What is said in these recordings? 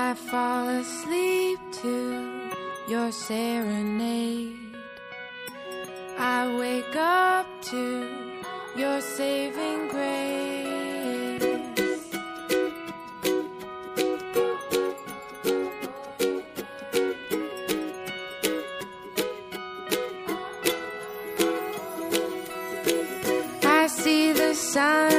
I fall asleep to your serenade. I wake up to your saving grace. I see the sun.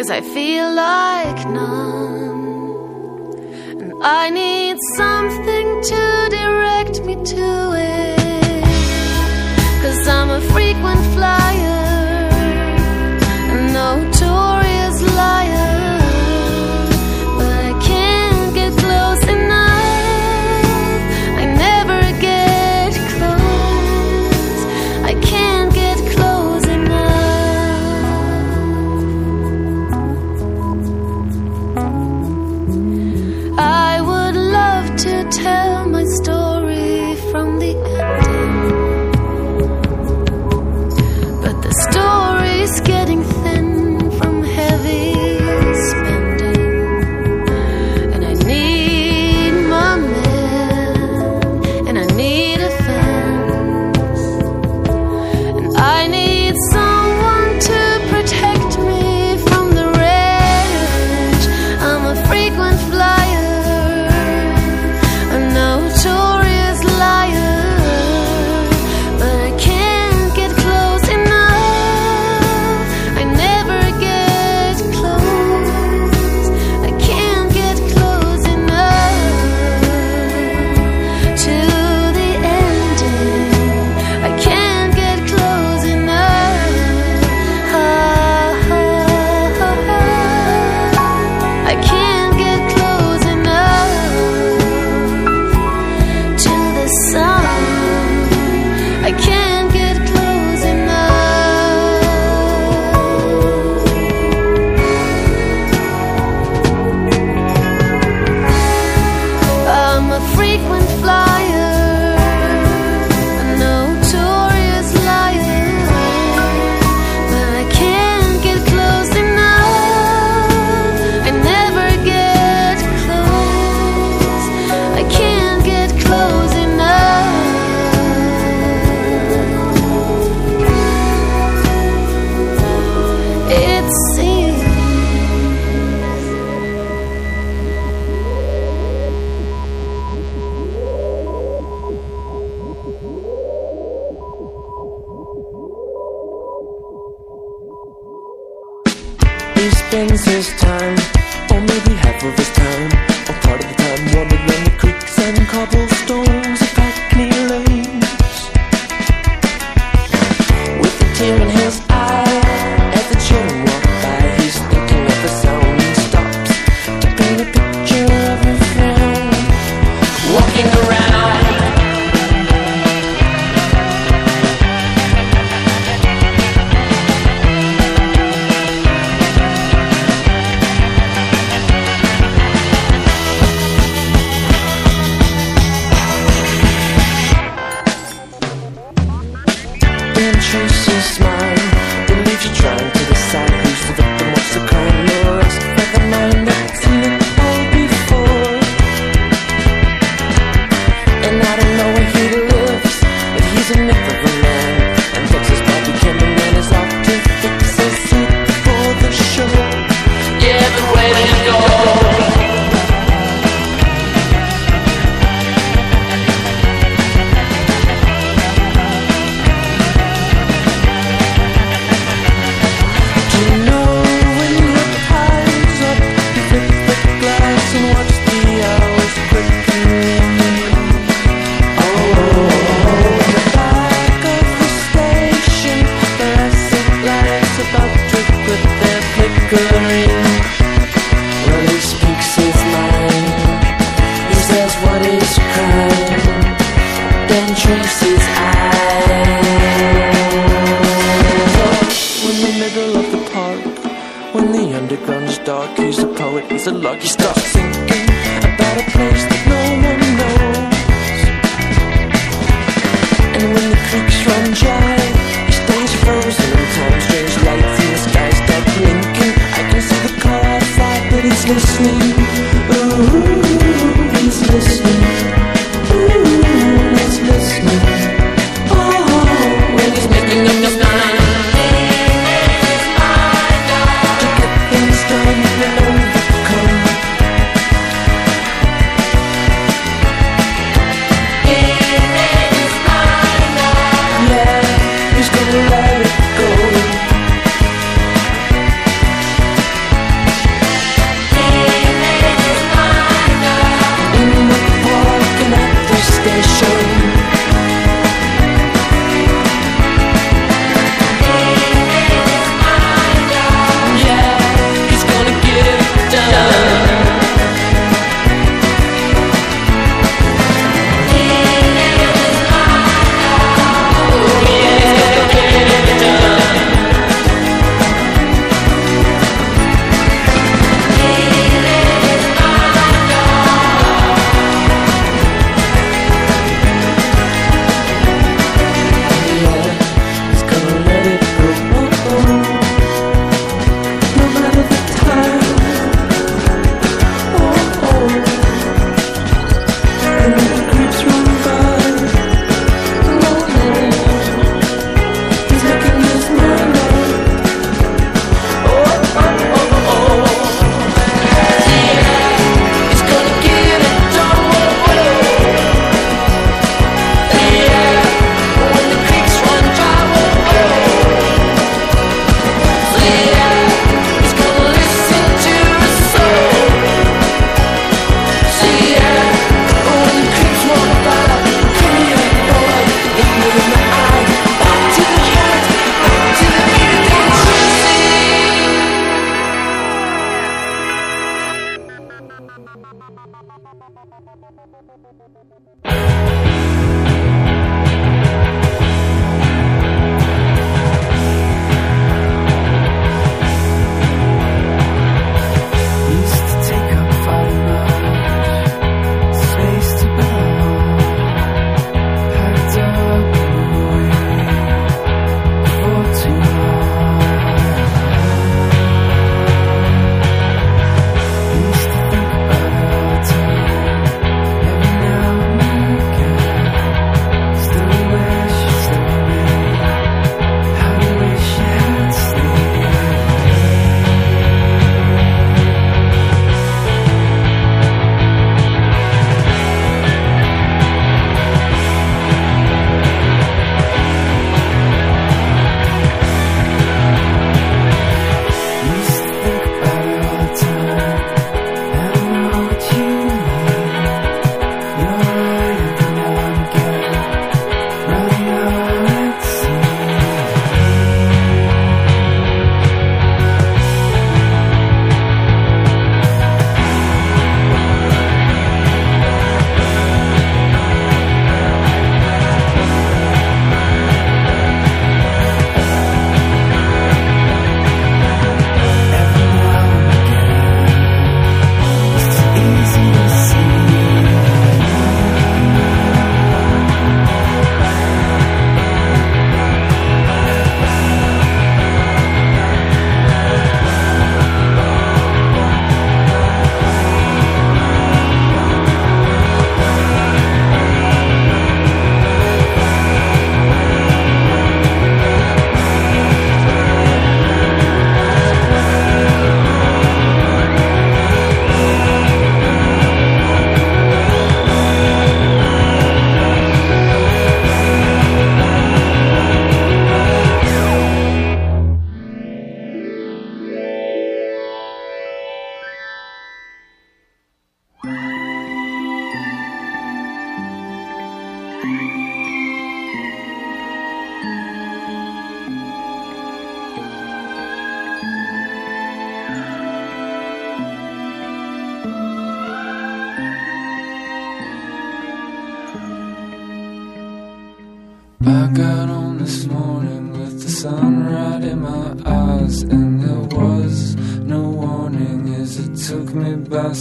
Cause I feel like none. And I need something to direct me to it. Cause I'm a frequent flyer.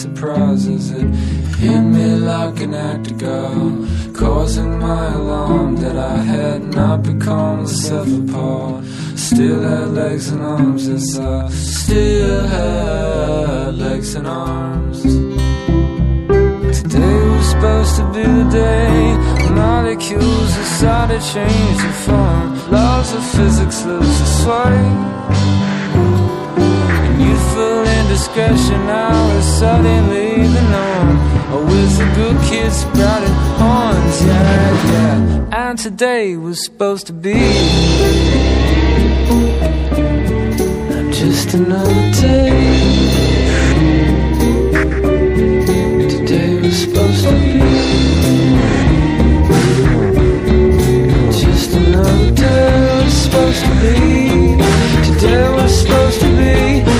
Me by surprise as it hit me like an act of God, causing my alarm that I had not become myself apart. Still had legs and arms, yes, I still had legs and arms. Today was supposed to be the day molecules decide to change their form. Laws of physics lose their sway. Indiscretion now is suddenly the norm. Oh, with the good kids sprouting horns, yeah, yeah. And today was supposed to be just another day. Today was supposed to be just another day. Was supposed to be today. Was supposed to be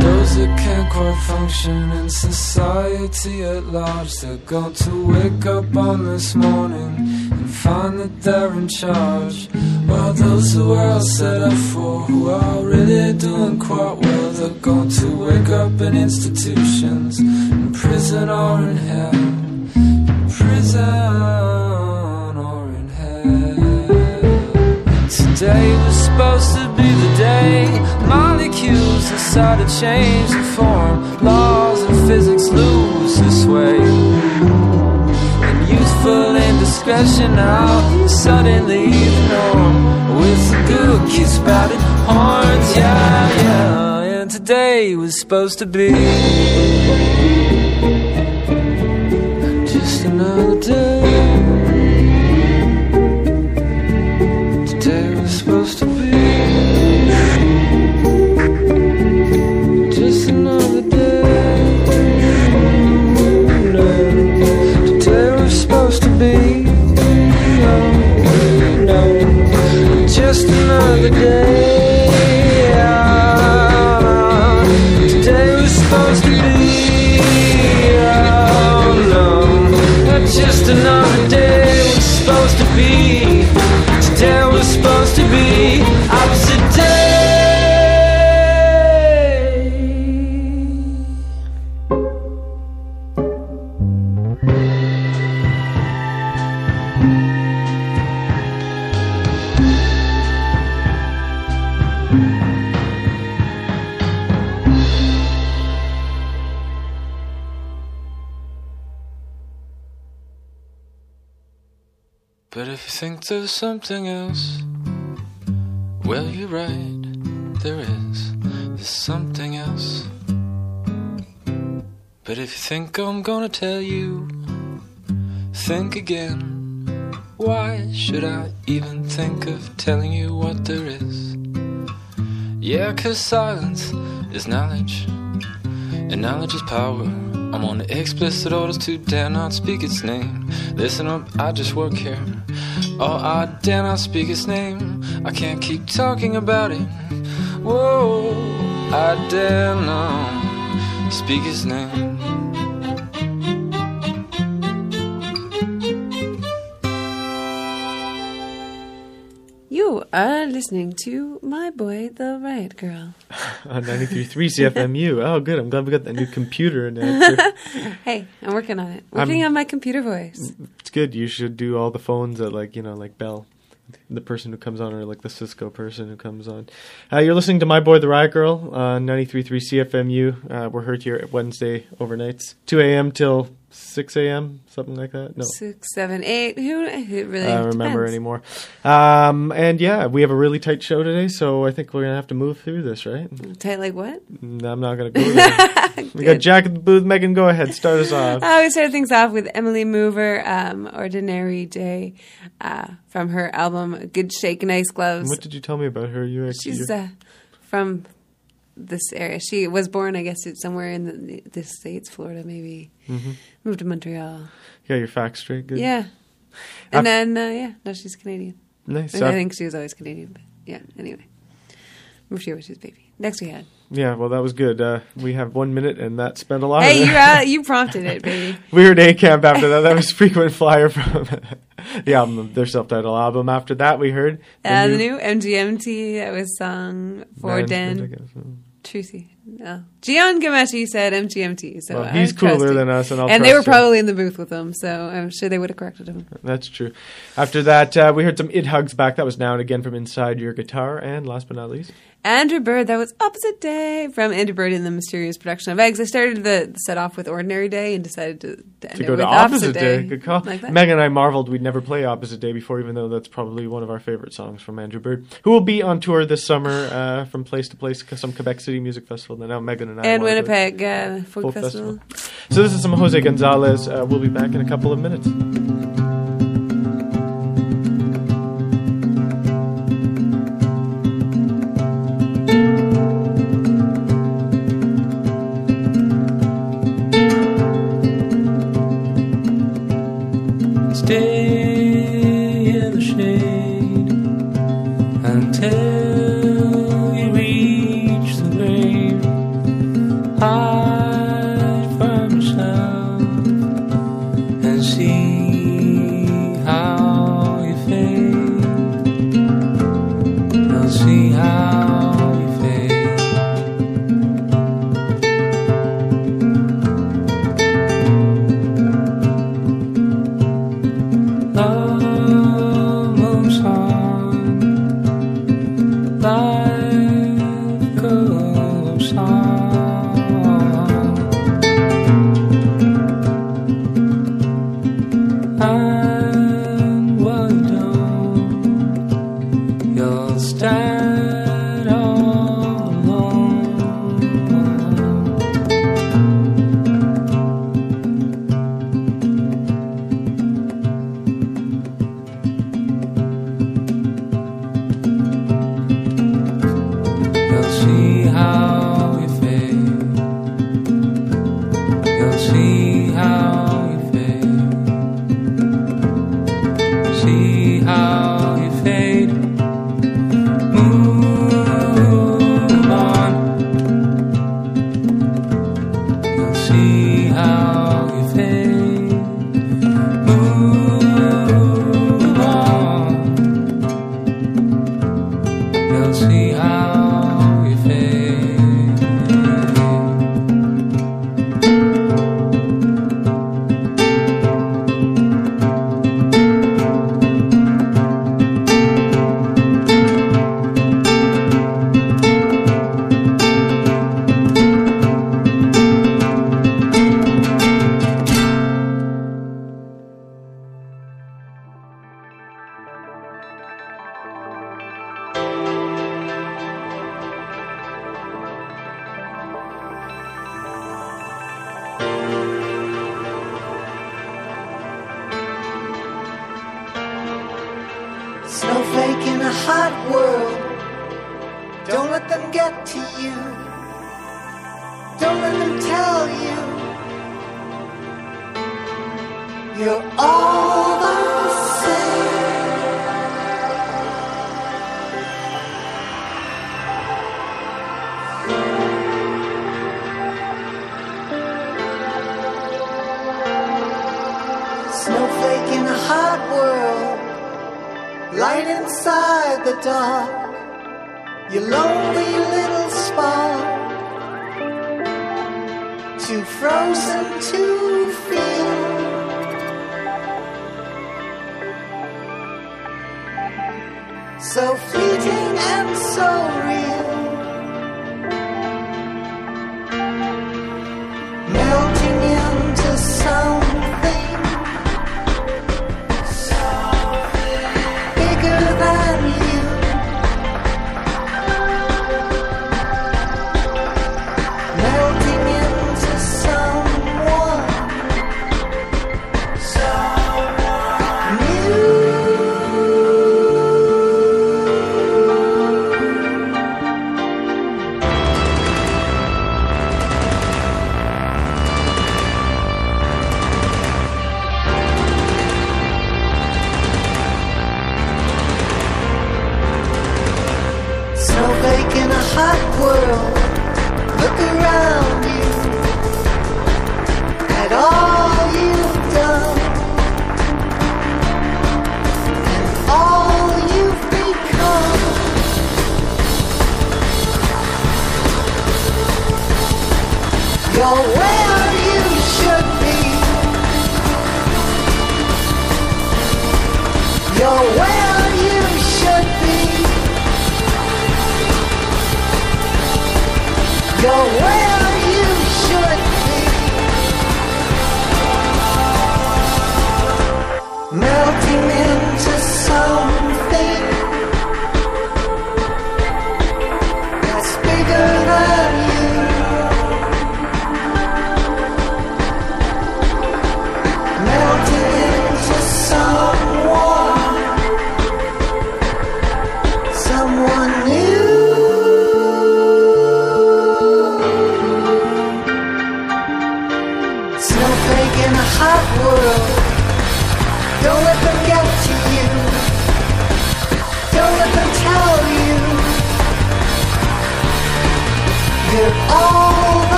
Those that can't quite function in society at large, they're going to wake up on this morning and find that they're in charge. While those who are all set up for, who are really doing quite well, they're going to wake up in institutions, in prison or in hell. In prison or in hell. Today was supposed to be the day molecules decide to change the form. Laws of physics lose this way. And out suddenly the norm. With the good kids spouting horns, yeah, yeah. And today was supposed to be just another something else, well, you're right. There is. There's something else. But if you think I'm gonna tell you, think again. Why should I even think of telling you what there is? Yeah, 'cause silence is knowledge, and knowledge is power. I'm on the explicit orders to dare not speak its name. Listen up, I just work here. Oh, I dare not speak its name. I can't keep talking about it. Whoa, I dare not speak its name. Are listening to My Boy the Riot Girl. on 93.3 CFMU. Oh, good. I'm glad we got that new computer in there. Hey, I'm working on it. Working on my computer voice. It's good. You should do all the phones at like you know like Bell, the person who comes on, or like the Cisco person who comes on. Uh, you're listening to my boy the Riot Girl on 93.3 CFMU. Uh, we're heard here at Wednesday overnights, 2 a.m. till 6 a.m. something like that. No. Six, seven, eight. Who it really I don't remember anymore. Um, and yeah, we have a really tight show today, so I think we're gonna have to move through this, right? Tight like what? Mm, I'm not gonna go there. we got Jack at the booth. Megan, go ahead, start us off. I always start things off with Emily Mover, um, "Ordinary Day," uh, from her album "Good Shake, Nice Gloves." What did you tell me about her? You actually, She's uh, from this area. She was born, I guess, it's somewhere in the, the states, Florida, maybe. Mm-hmm. Moved to Montreal. yeah, your facts straight. Good. Yeah, And then uh, yeah, no, she's Canadian. Nice. I think she was always Canadian, but yeah. Anyway, moved here when she was a baby. Next we had. yeah, well, that was good. Uh, we have one minute, and that spent a lot Hey, of you uh, you prompted it, baby. Weird A Camp after that. That was Frequent Flyer from the album, their self titled album. After that, we heard Uh, the new MGMT that was sung for Dan Treacy. No. Jian Ghomeshi said MGMT, so Well, he's cooler than us, and I'll and they were him. probably in the booth with him, so I'm sure they would have corrected him. That's true. After that, uh, we heard some It Hugs Back. That was Now and Again from Inside Your Guitar. And last but not least, Andrew Bird, that was Opposite Day from Andrew Bird in the Mysterious Production of Eggs. I started the set off with Ordinary Day and decided to, to end to it go to with Opposite Day. Good call. Like. Megan and I marveled we'd never play Opposite Day before, even though that's probably one of our favorite songs from Andrew Bird, who will be on tour this summer uh, from place to place, some Quebec City Music Festival. And now Megan and I and Winnipeg uh, Folk, Folk Festival. So this is some Jose Gonzalez. Uh, we'll be back in a couple of minutes.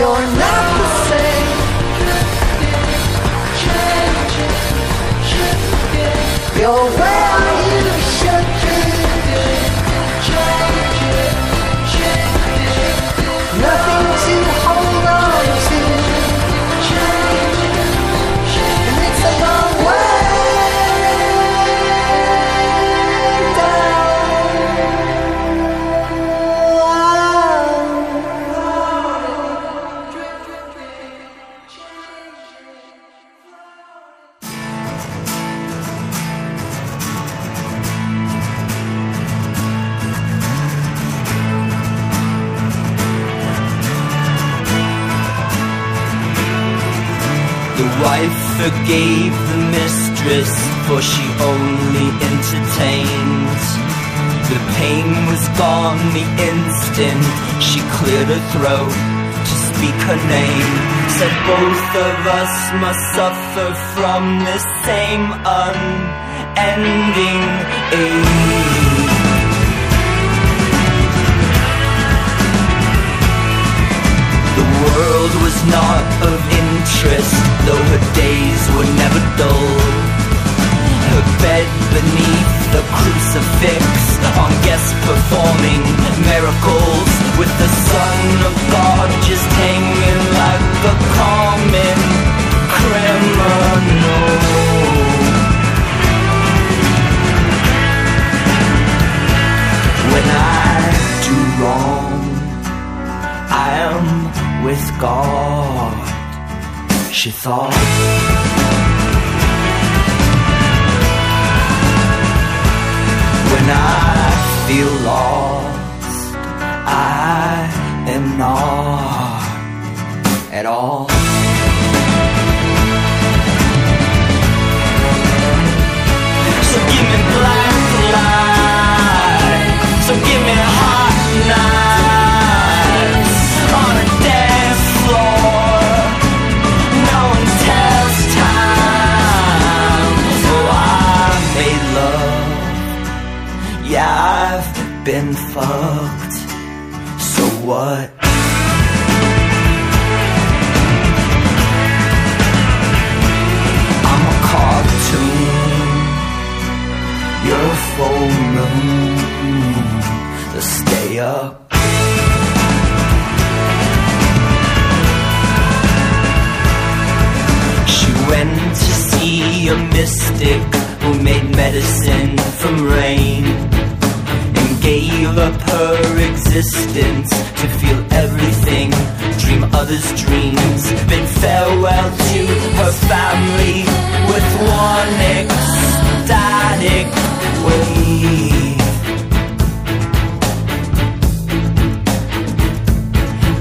You're not the same. You're where for she only entertained. The pain was gone the instant she cleared her throat to speak her name. Said both of us must suffer from this same unending ache. The world was not of interest, though her days were never dull. Bed beneath the crucifix, on guests performing miracles, with the Son of God just hanging like a common criminal. When I do wrong, I am with God, she thought. Feel lost, I am not at all. Been fucked. So what? I'm a cartoon. You're a full moon. Let's stay up. She went to see a mystic who made medicine from rain gave up her existence to feel everything, dream others' dreams. Bid farewell to her family with one ecstatic wave.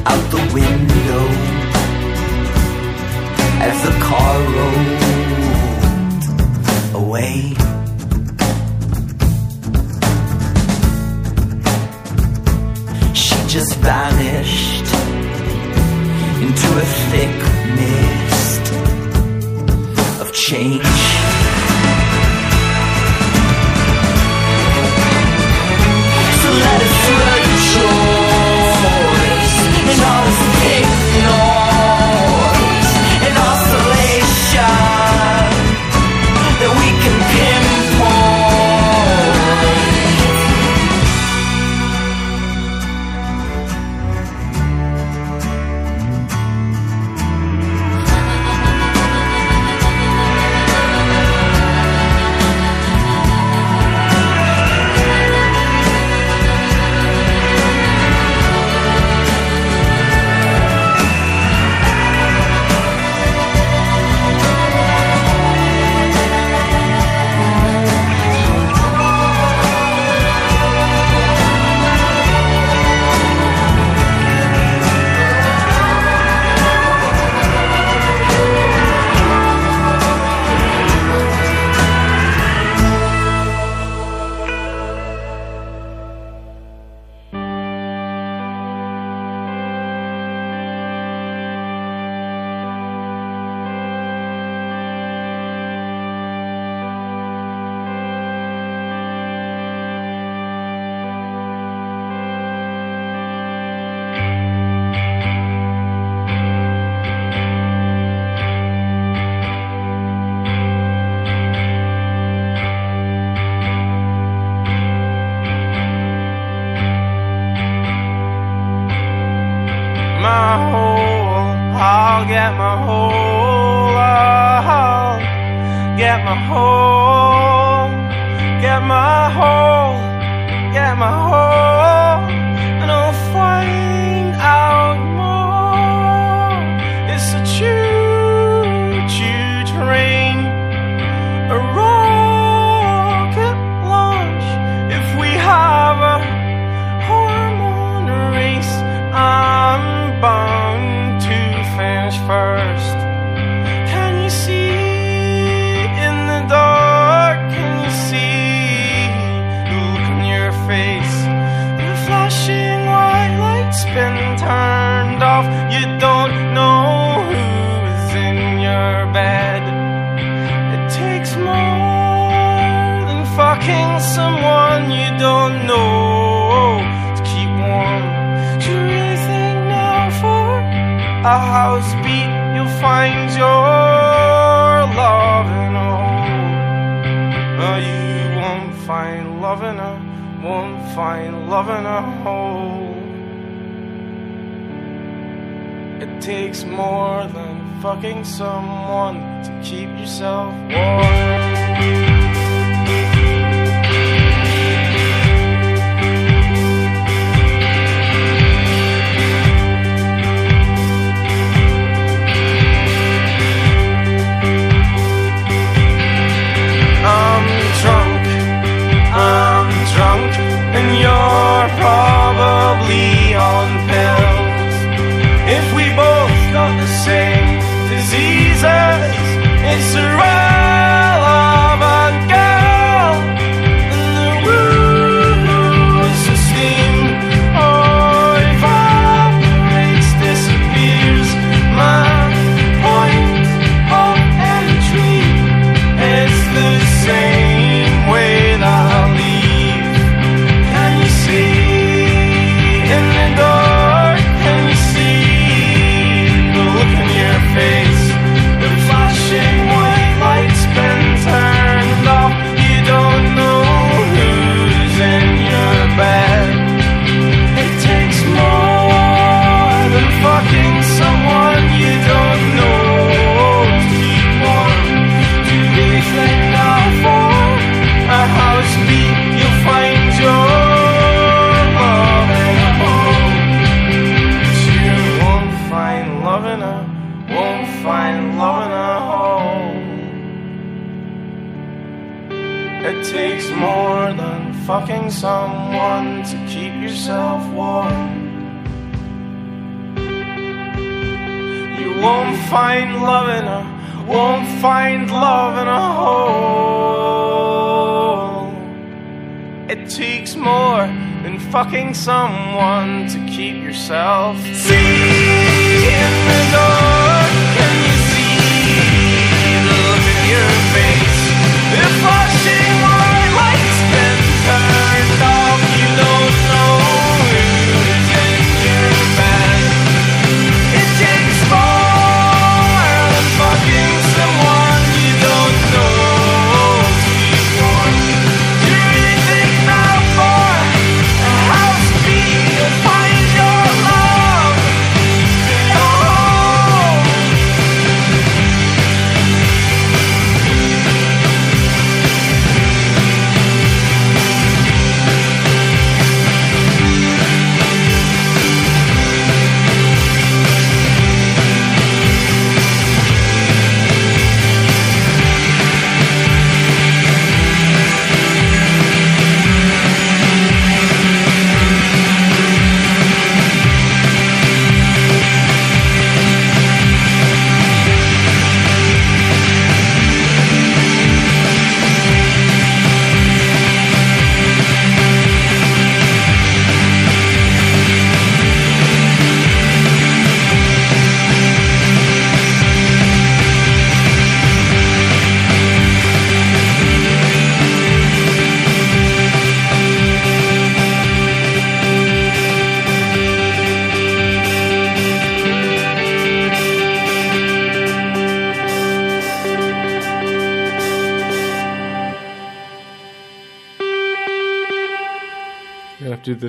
Out the window as the car rolled away. Just vanished into a thick mist of change. So let us rejoice It takes more than fucking someone to keep yourself warm. Fucking someone to keep yourself. See in the dark,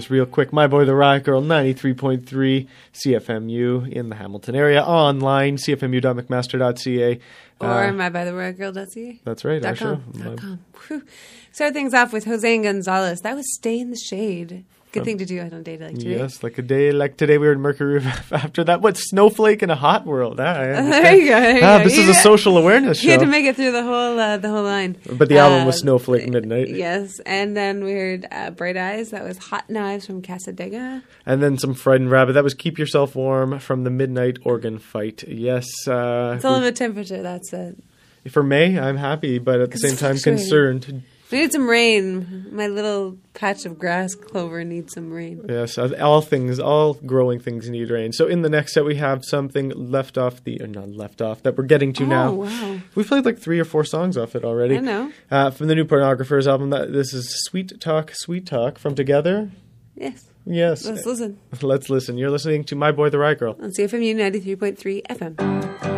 this real quick. My boy, the Riot Girl, ninety-three point three CFMU in the Hamilton area. Online, cfmu.mcmaster.ca. Or Uh, my by the word girl.ca. that's right. Dot Aisha. com. My- Dot com. Whew. Start things off with Jose Gonzalez. That was Stay in the Shade. Good thing to do on a day like today. Yes, like a day like today, we were in Mercury. After that, what snowflake in a hot world? Ah, There you go. there you Ah, go. this is a social awareness You had to make it through the whole uh, the whole line. But the album was Uh, Snowflake Midnight. Yes, and then we heard uh, Bright Eyes. That was Hot Knives from Cassadaga. And then some Frightened Rabbit. That was Keep Yourself Warm from the Midnight Organ Fight. Yes. Uh, It's all about temperature. That's it. for May, I'm happy, but at the same time concerned. We need some rain. My little patch of grass clover needs some rain. Yes, uh, all things, all growing things need rain. So in the next set, we have something left off the, or not left off, that we're getting to Oh, now. wow. We've played like three or four songs off it already. I know. Uh, from the new Pornographers album, that this is Sweet Talk, Sweet Talk from Together. Yes. Yes. Let's listen. Let's listen. You're listening to My Boy the Riot Girl. On CFMU 93.3 FM.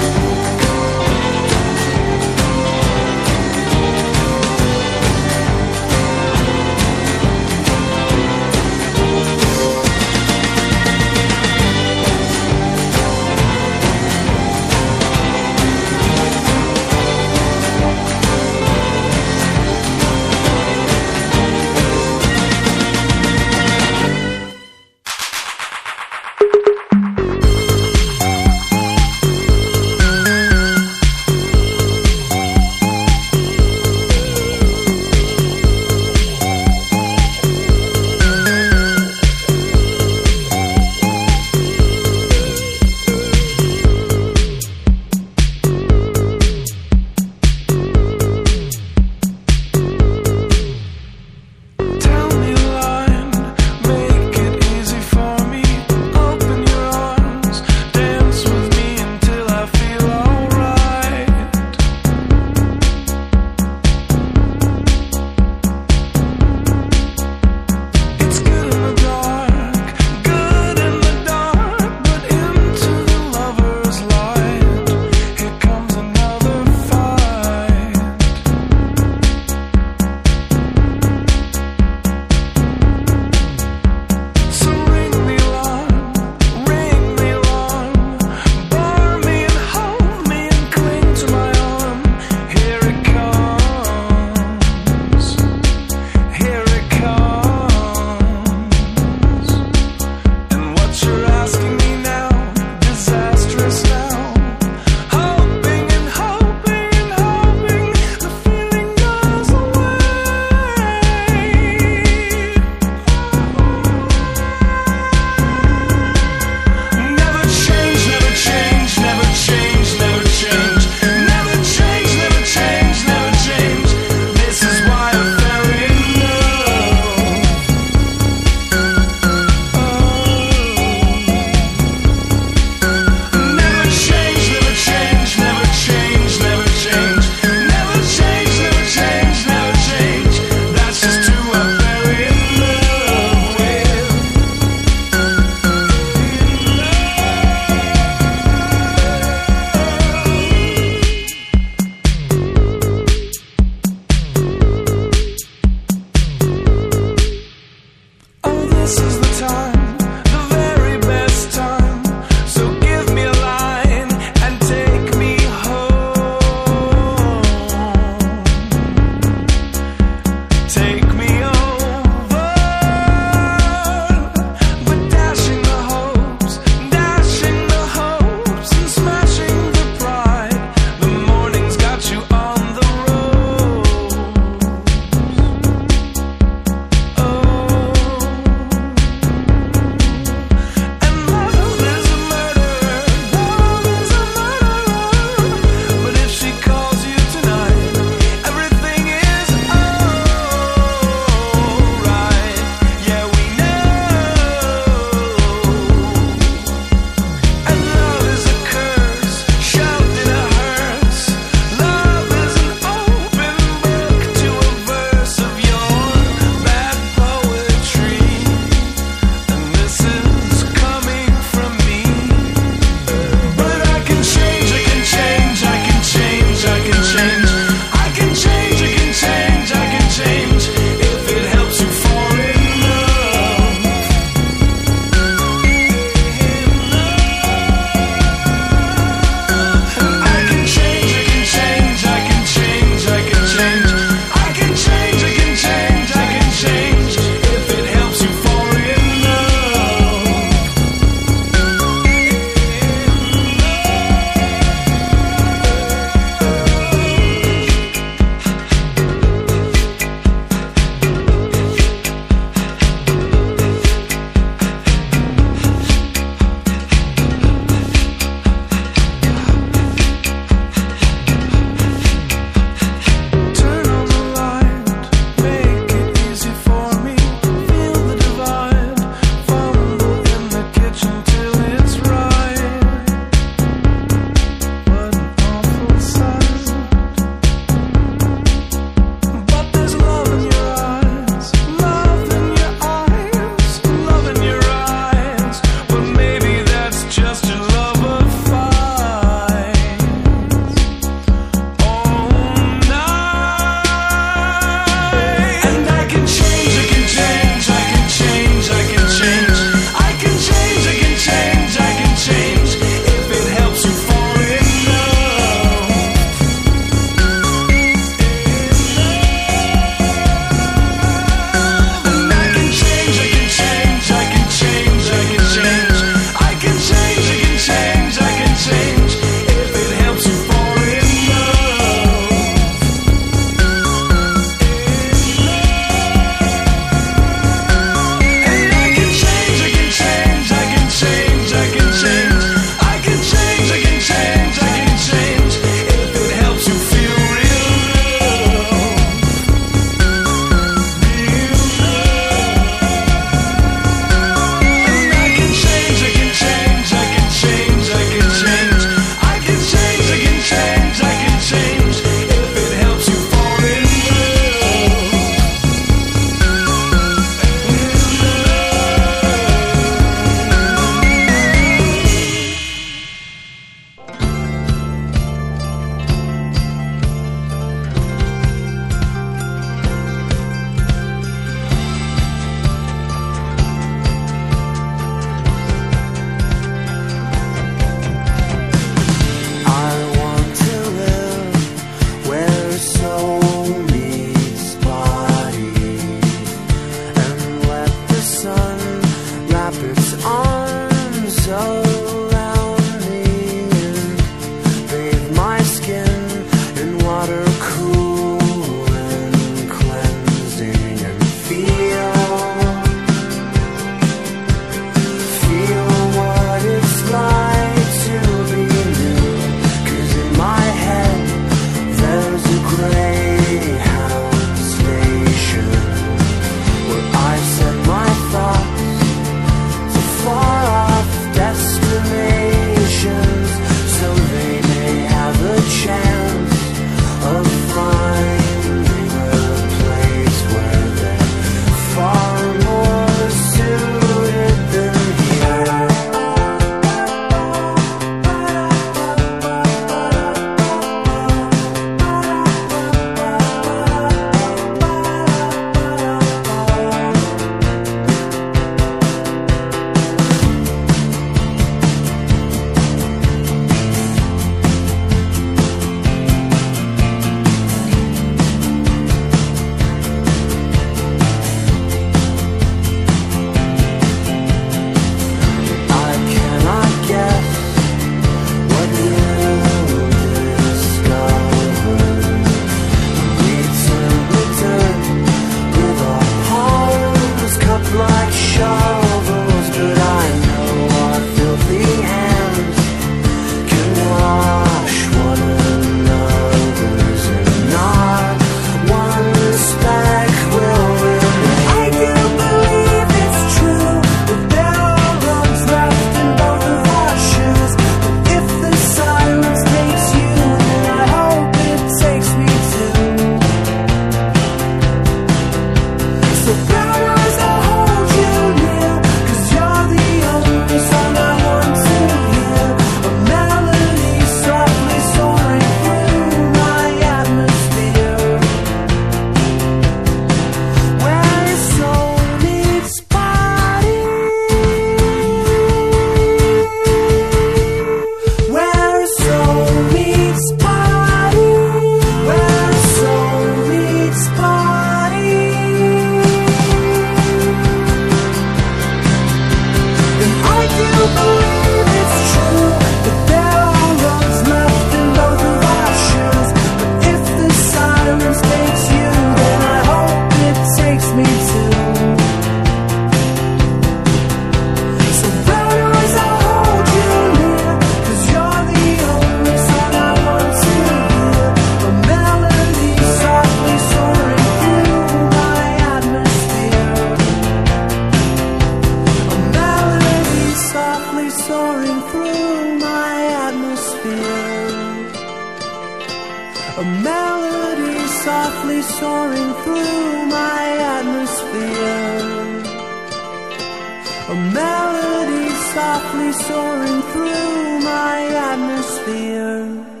Soaring through my atmosphere.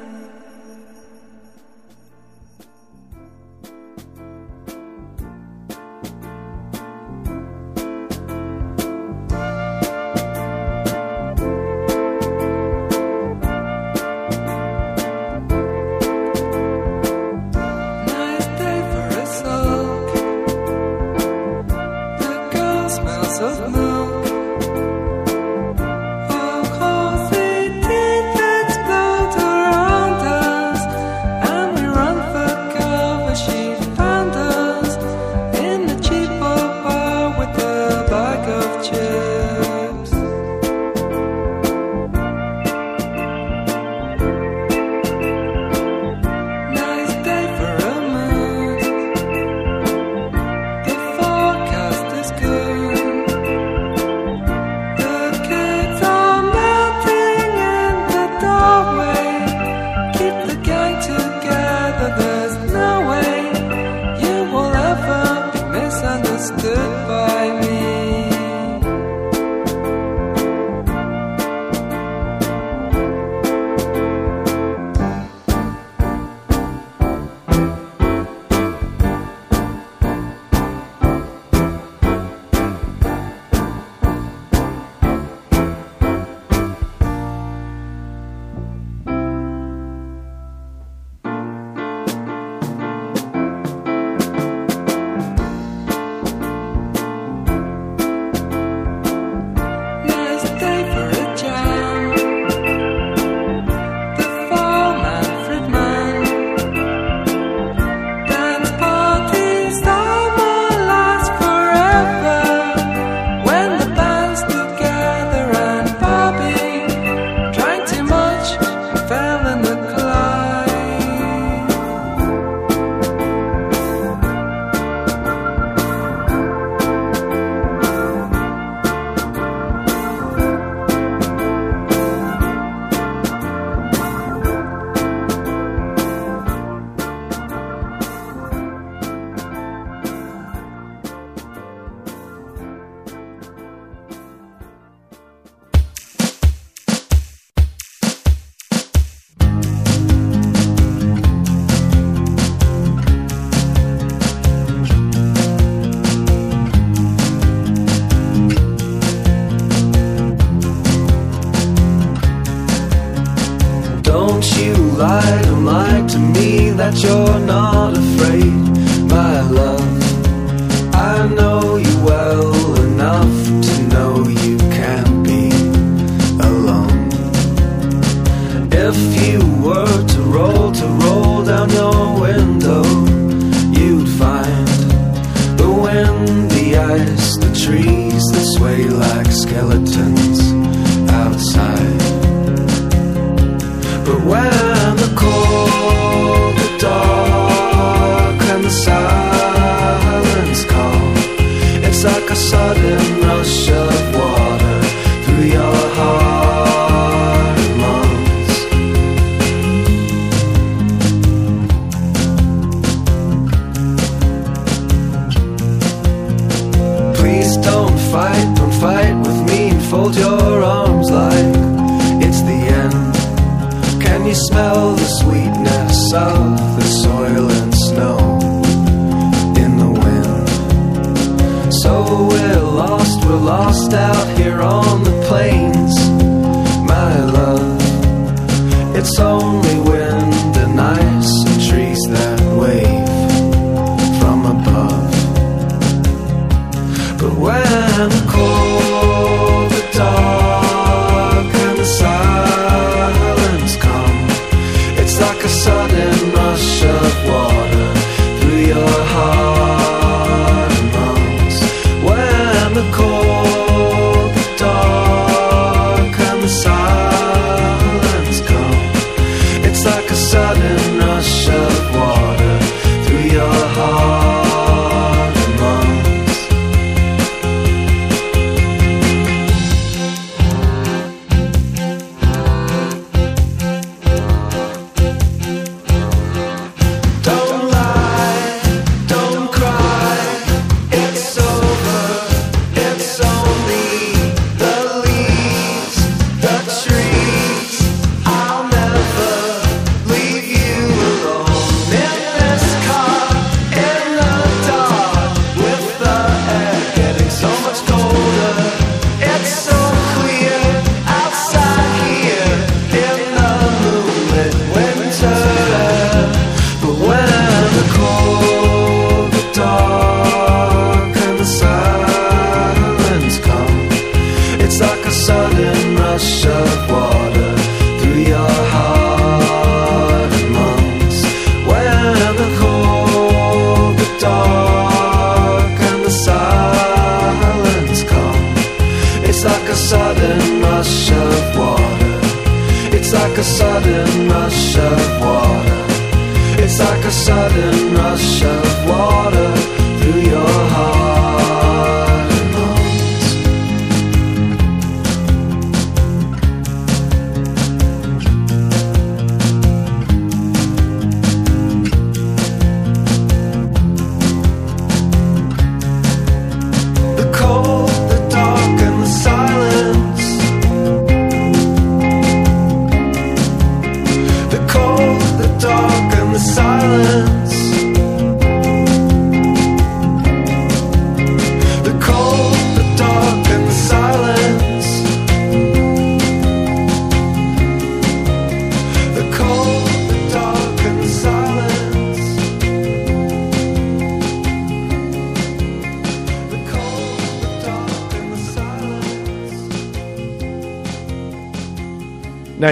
Sudden rush of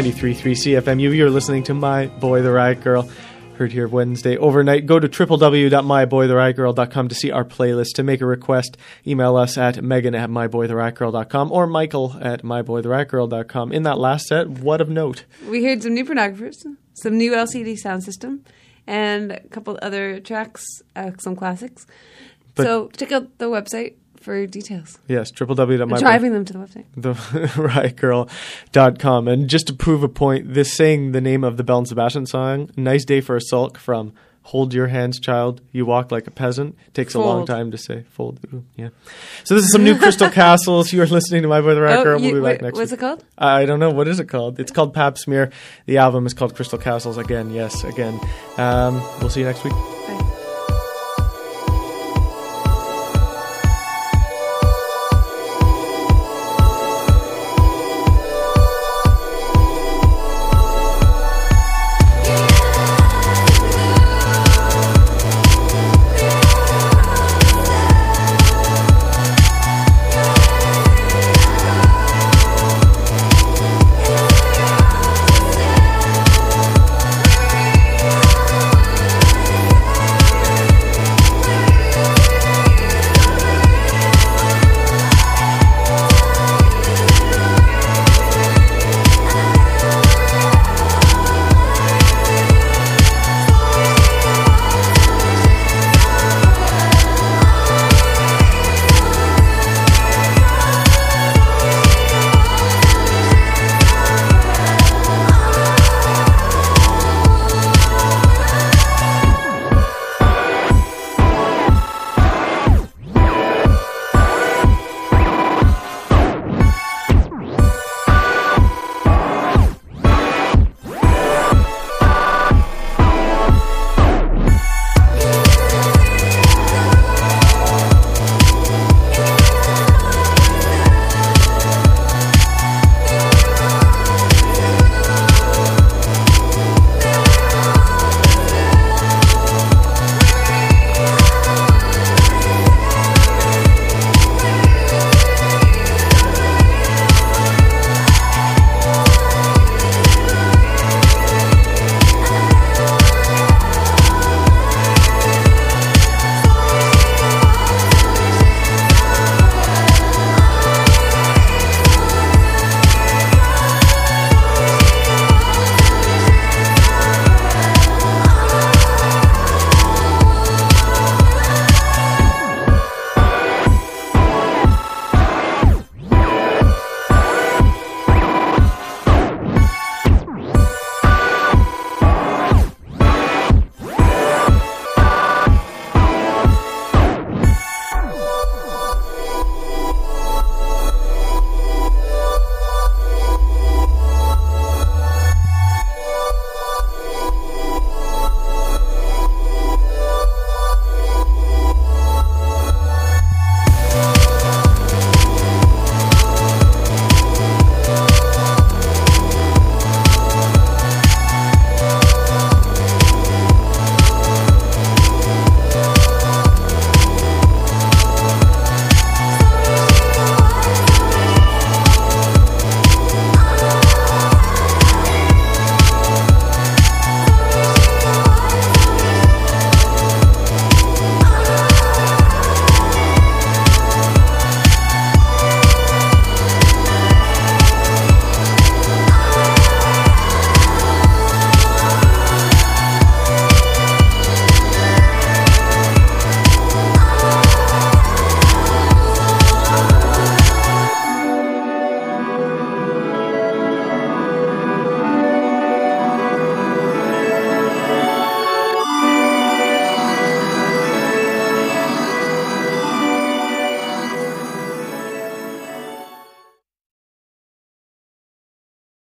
93.3 CFMU. You're listening to My Boy the Riot Girl. Heard here Wednesday overnight. Go to www.myboytheriotgirl.com to see our playlist. To make a request, email us at megan at myboytheriotgirl.com or michael at myboytheriotgirl.com. In that last set, what of note? We heard some new pornographers, some new LCD Soundsystem, and a couple other tracks, uh, some classics. But- so check out the wwebsite for details. Yes, www.myboy Driving them to the website. the riotgirl.com. And just to prove a point, this saying the name of the Belle and Sebastian song, Nice Day for a Sulk from Hold Your Hands, Child, You Walk Like a Peasant, takes a long time to say. Fold. Ooh, yeah. So this is some new Crystal Castles. You are listening to My Boy the Riot Oh, Girl. we'll be back wait, next what's week. it called? I don't know. What is it called? It's called Pap Smear. The album is called Crystal Castles. Again, yes, again. Um, we'll see you next week.